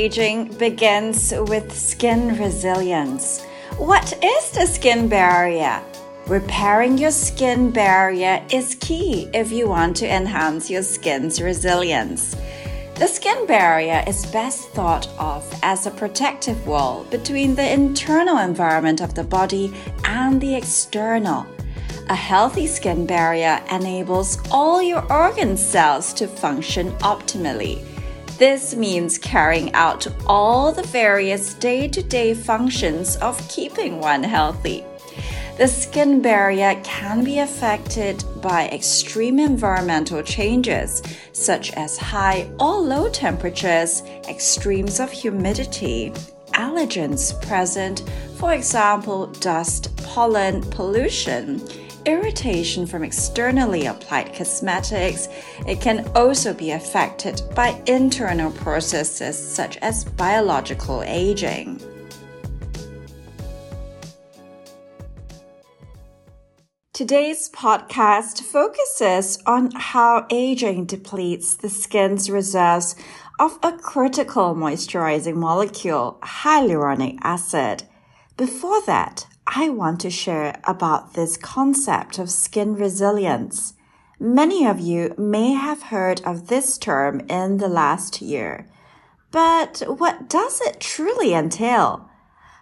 aging begins with skin resilience. What is the skin barrier? Repairing your skin barrier is key if you want to enhance your skin's resilience. The skin barrier is best thought of as a protective wall between the internal environment of the body and the external. A healthy skin barrier enables all your organ cells to function optimally. This means carrying out all the various day to day functions of keeping one healthy. The skin barrier can be affected by extreme environmental changes, such as high or low temperatures, extremes of humidity, allergens present, for example, dust, pollen, pollution, irritation from externally applied cosmetics. It can also be affected by internal processes such as biological aging. Today's podcast focuses on how aging depletes the skin's reserves of a critical moisturizing molecule, hyaluronic acid. Before that, I want to share about this concept of skin resilience. Many of you may have heard of this term in the last year. But what does it truly entail?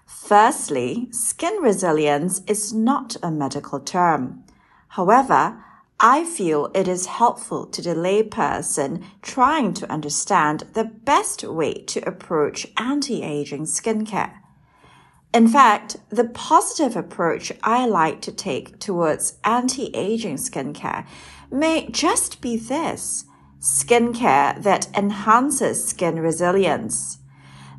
Firstly, skin resilience is not a medical term. However, I feel it is helpful to the layperson trying to understand the best way to approach anti-aging skincare. In fact, the positive approach I like to take towards anti-aging skincare may just be this skincare that enhances skin resilience.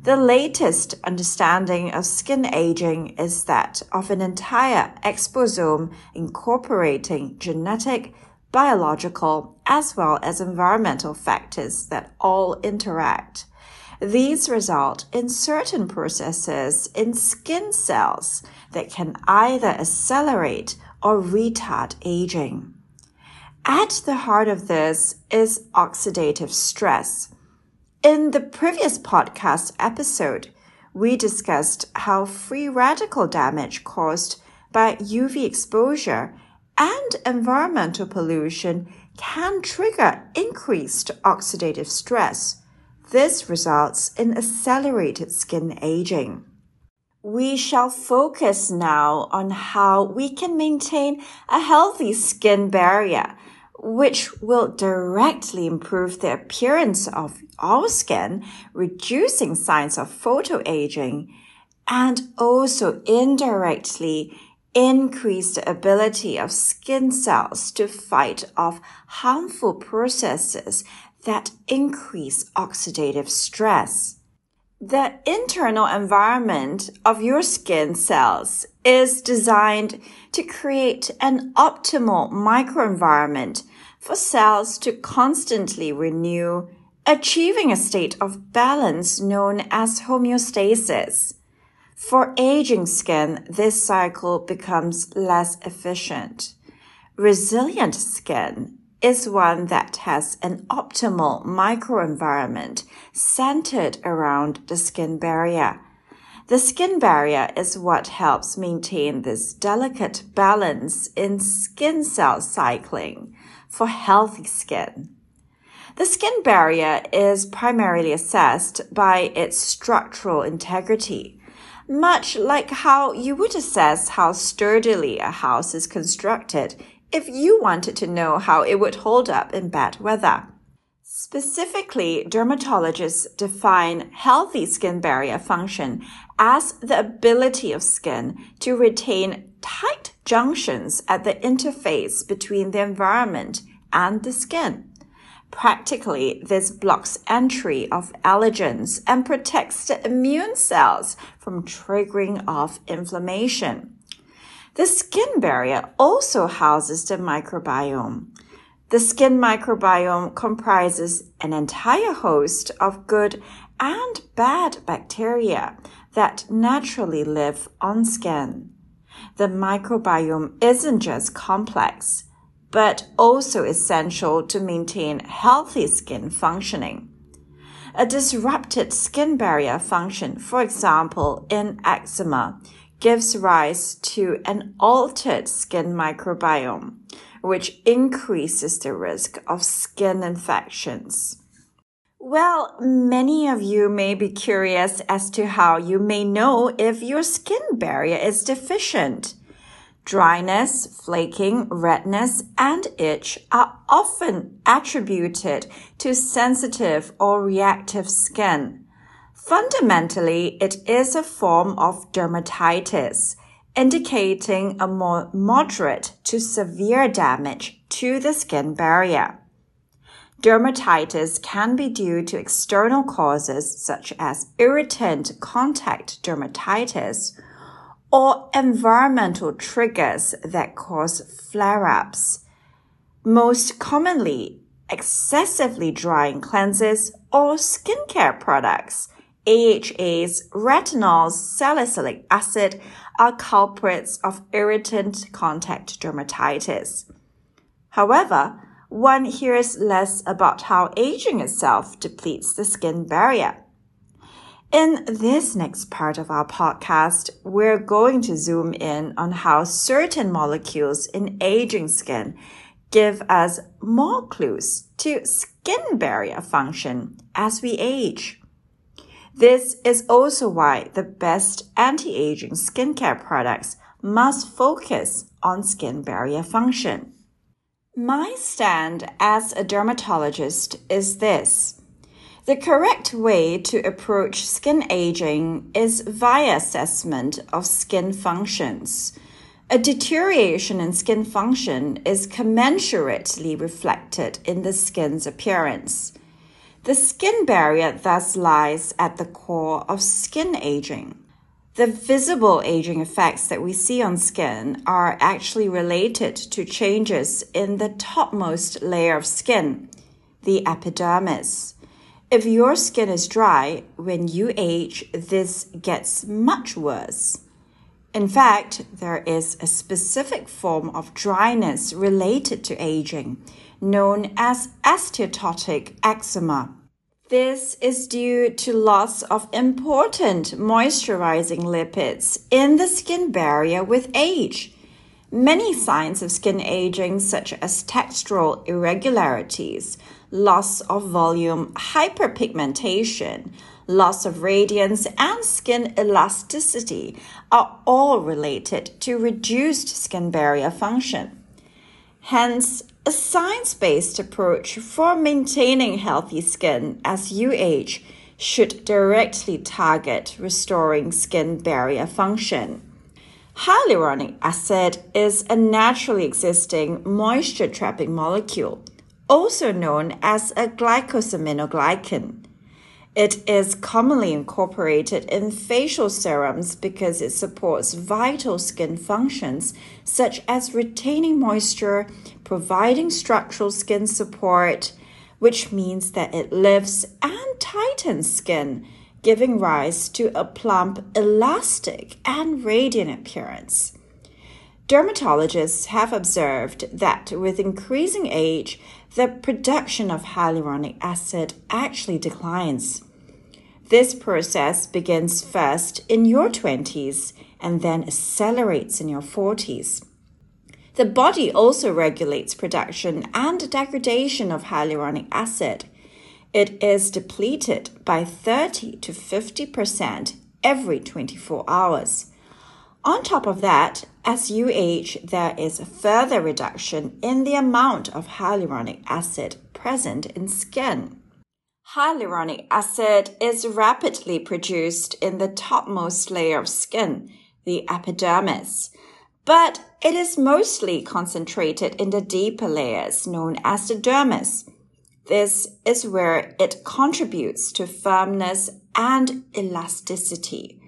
The latest understanding of skin aging is that of an entire exposome incorporating genetic, biological, as well as environmental factors that all interact. These result in certain processes in skin cells that can either accelerate or retard aging. At the heart of this is oxidative stress in the previous podcast episode, we discussed how free radical damage caused by UV exposure and environmental pollution can trigger increased oxidative stress. This results in accelerated skin aging. We shall focus now on how we can maintain a healthy skin barrier which will directly improve the appearance of our skin, reducing signs of photoaging, and also indirectly increase the ability of skin cells to fight off harmful processes that increase oxidative stress. The internal environment of your skin cells is designed to create an optimal microenvironment for cells to constantly renew, achieving a state of balance known as homeostasis. For aging skin, this cycle becomes less efficient. Resilient skin is one that has an optimal microenvironment centered around the skin barrier. The skin barrier is what helps maintain this delicate balance in skin cell cycling for healthy skin. The skin barrier is primarily assessed by its structural integrity, much like how you would assess how sturdily a house is constructed if you wanted to know how it would hold up in bad weather. Specifically, dermatologists define healthy skin barrier function as the ability of skin to retain tight junctions at the interface between the environment and the skin. Practically, this blocks entry of allergens and protects the immune cells from triggering off inflammation. The skin barrier also houses the microbiome. The skin microbiome comprises an entire host of good and bad bacteria that naturally live on skin. The microbiome isn't just complex, but also essential to maintain healthy skin functioning. A disrupted skin barrier function, for example, in eczema, gives rise to an altered skin microbiome, which increases the risk of skin infections. Well, many of you may be curious as to how you may know if your skin barrier is deficient. Dryness, flaking, redness, and itch are often attributed to sensitive or reactive skin. Fundamentally, it is a form of dermatitis, indicating a more moderate to severe damage to the skin barrier. Dermatitis can be due to external causes such as irritant contact dermatitis or environmental triggers that cause flare-ups. Most commonly, excessively drying cleanses or skincare products, AHAs, retinols, salicylic acid are culprits of irritant contact dermatitis. However, one hears less about how aging itself depletes the skin barrier. In this next part of our podcast, we're going to zoom in on how certain molecules in aging skin give us more clues to skin barrier function as we age. This is also why the best anti-aging skincare products must focus on skin barrier function. My stand as a dermatologist is this. The correct way to approach skin aging is via assessment of skin functions. A deterioration in skin function is commensurately reflected in the skin's appearance. The skin barrier thus lies at the core of skin aging. The visible aging effects that we see on skin are actually related to changes in the topmost layer of skin, the epidermis. If your skin is dry, when you age, this gets much worse. In fact, there is a specific form of dryness related to aging, known as asteatotic eczema. This is due to loss of important moisturizing lipids in the skin barrier with age. Many signs of skin aging, such as textural irregularities, loss of volume, hyperpigmentation, loss of radiance, and skin elasticity, are all related to reduced skin barrier function. Hence, a science based approach for maintaining healthy skin as you age should directly target restoring skin barrier function. Hyaluronic acid is a naturally existing moisture trapping molecule, also known as a glycosaminoglycan. It is commonly incorporated in facial serums because it supports vital skin functions such as retaining moisture, providing structural skin support, which means that it lifts and tightens skin, giving rise to a plump, elastic, and radiant appearance. Dermatologists have observed that with increasing age, the production of hyaluronic acid actually declines. This process begins first in your 20s and then accelerates in your 40s. The body also regulates production and degradation of hyaluronic acid. It is depleted by 30 to 50% every 24 hours. On top of that, as you age, there is a further reduction in the amount of hyaluronic acid present in skin. Hyaluronic acid is rapidly produced in the topmost layer of skin, the epidermis, but it is mostly concentrated in the deeper layers known as the dermis. This is where it contributes to firmness and elasticity.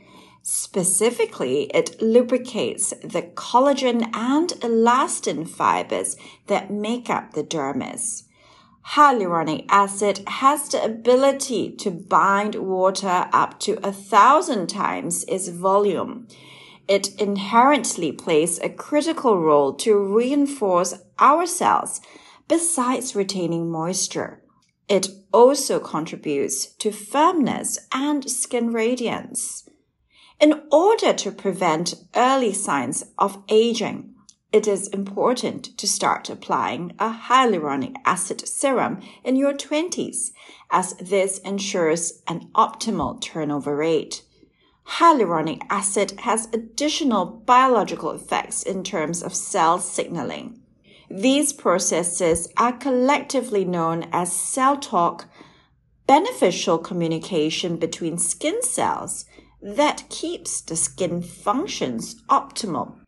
Specifically, it lubricates the collagen and elastin fibers that make up the dermis. Hyaluronic acid has the ability to bind water up to a thousand times its volume. It inherently plays a critical role to reinforce our cells besides retaining moisture. It also contributes to firmness and skin radiance. In order to prevent early signs of aging, it is important to start applying a hyaluronic acid serum in your 20s, as this ensures an optimal turnover rate. Hyaluronic acid has additional biological effects in terms of cell signaling. These processes are collectively known as cell talk, beneficial communication between skin cells that keeps the skin functions optimal.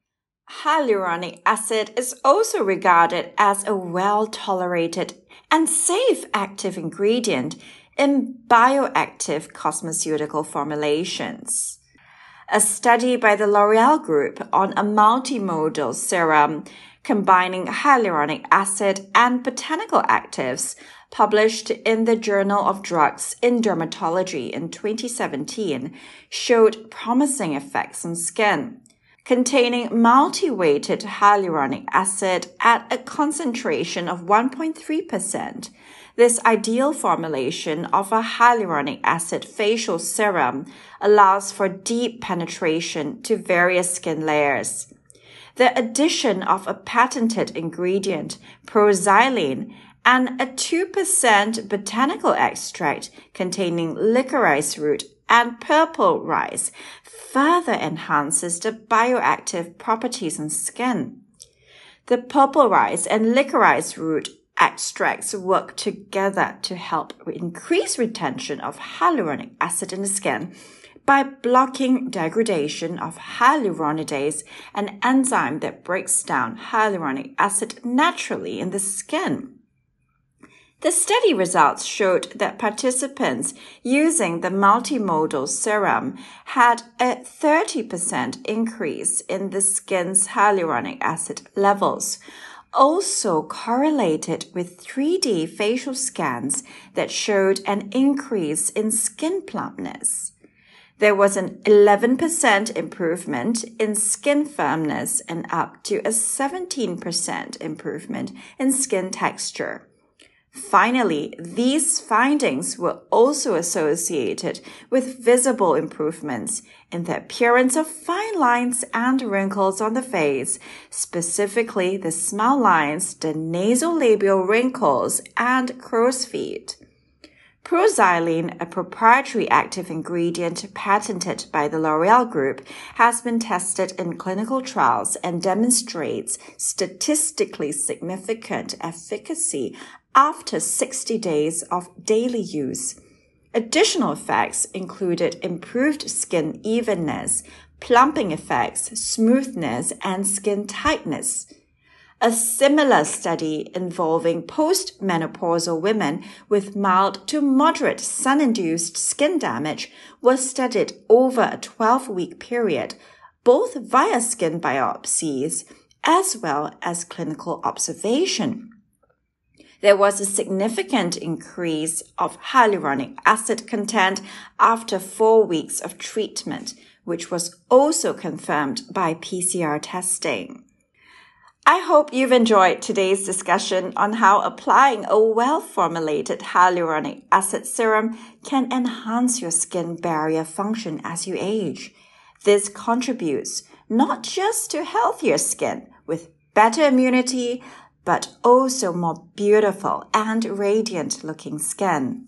Hyaluronic acid is also regarded as a well tolerated and safe active ingredient in bioactive cosmeceutical formulations. A study by the L'Oreal Group on a multimodal serum combining hyaluronic acid and botanical actives published in the Journal of Drugs in Dermatology in 2017 showed promising effects on skin containing multi-weighted hyaluronic acid at a concentration of 1.3%. This ideal formulation of a hyaluronic acid facial serum allows for deep penetration to various skin layers. The addition of a patented ingredient, Pro-Xylane, and a 2% botanical extract containing licorice root and purple rice further enhances the bioactive properties in skin. The purple rice and licorice root extracts work together to help increase retention of hyaluronic acid in the skin by blocking degradation of hyaluronidase, an enzyme that breaks down hyaluronic acid naturally in the skin. The study results showed that participants using the multimodal serum had a 30% increase in the skin's hyaluronic acid levels, also correlated with 3D facial scans that showed an increase in skin plumpness. There was an 11% improvement in skin firmness and up to a 17% improvement in skin texture. Finally, these findings were also associated with visible improvements in the appearance of fine lines and wrinkles on the face, specifically the smile lines, the nasolabial wrinkles, and crow's feet. Pro-Xylane, a proprietary active ingredient patented by the L'Oreal Group, has been tested in clinical trials and demonstrates statistically significant efficacy after 60 days of daily use. Additional effects included improved skin evenness, plumping effects, smoothness, and skin tightness. A similar study involving postmenopausal women with mild to moderate sun-induced skin damage was studied over a 12-week period, both via skin biopsies as well as clinical observation there was a significant increase of hyaluronic acid content after four weeks of treatment, which was also confirmed by PCR testing. I hope you've enjoyed today's discussion on how applying a well-formulated hyaluronic acid serum can enhance your skin barrier function as you age. This contributes not just to healthier skin with better immunity, but also more beautiful and radiant looking skin.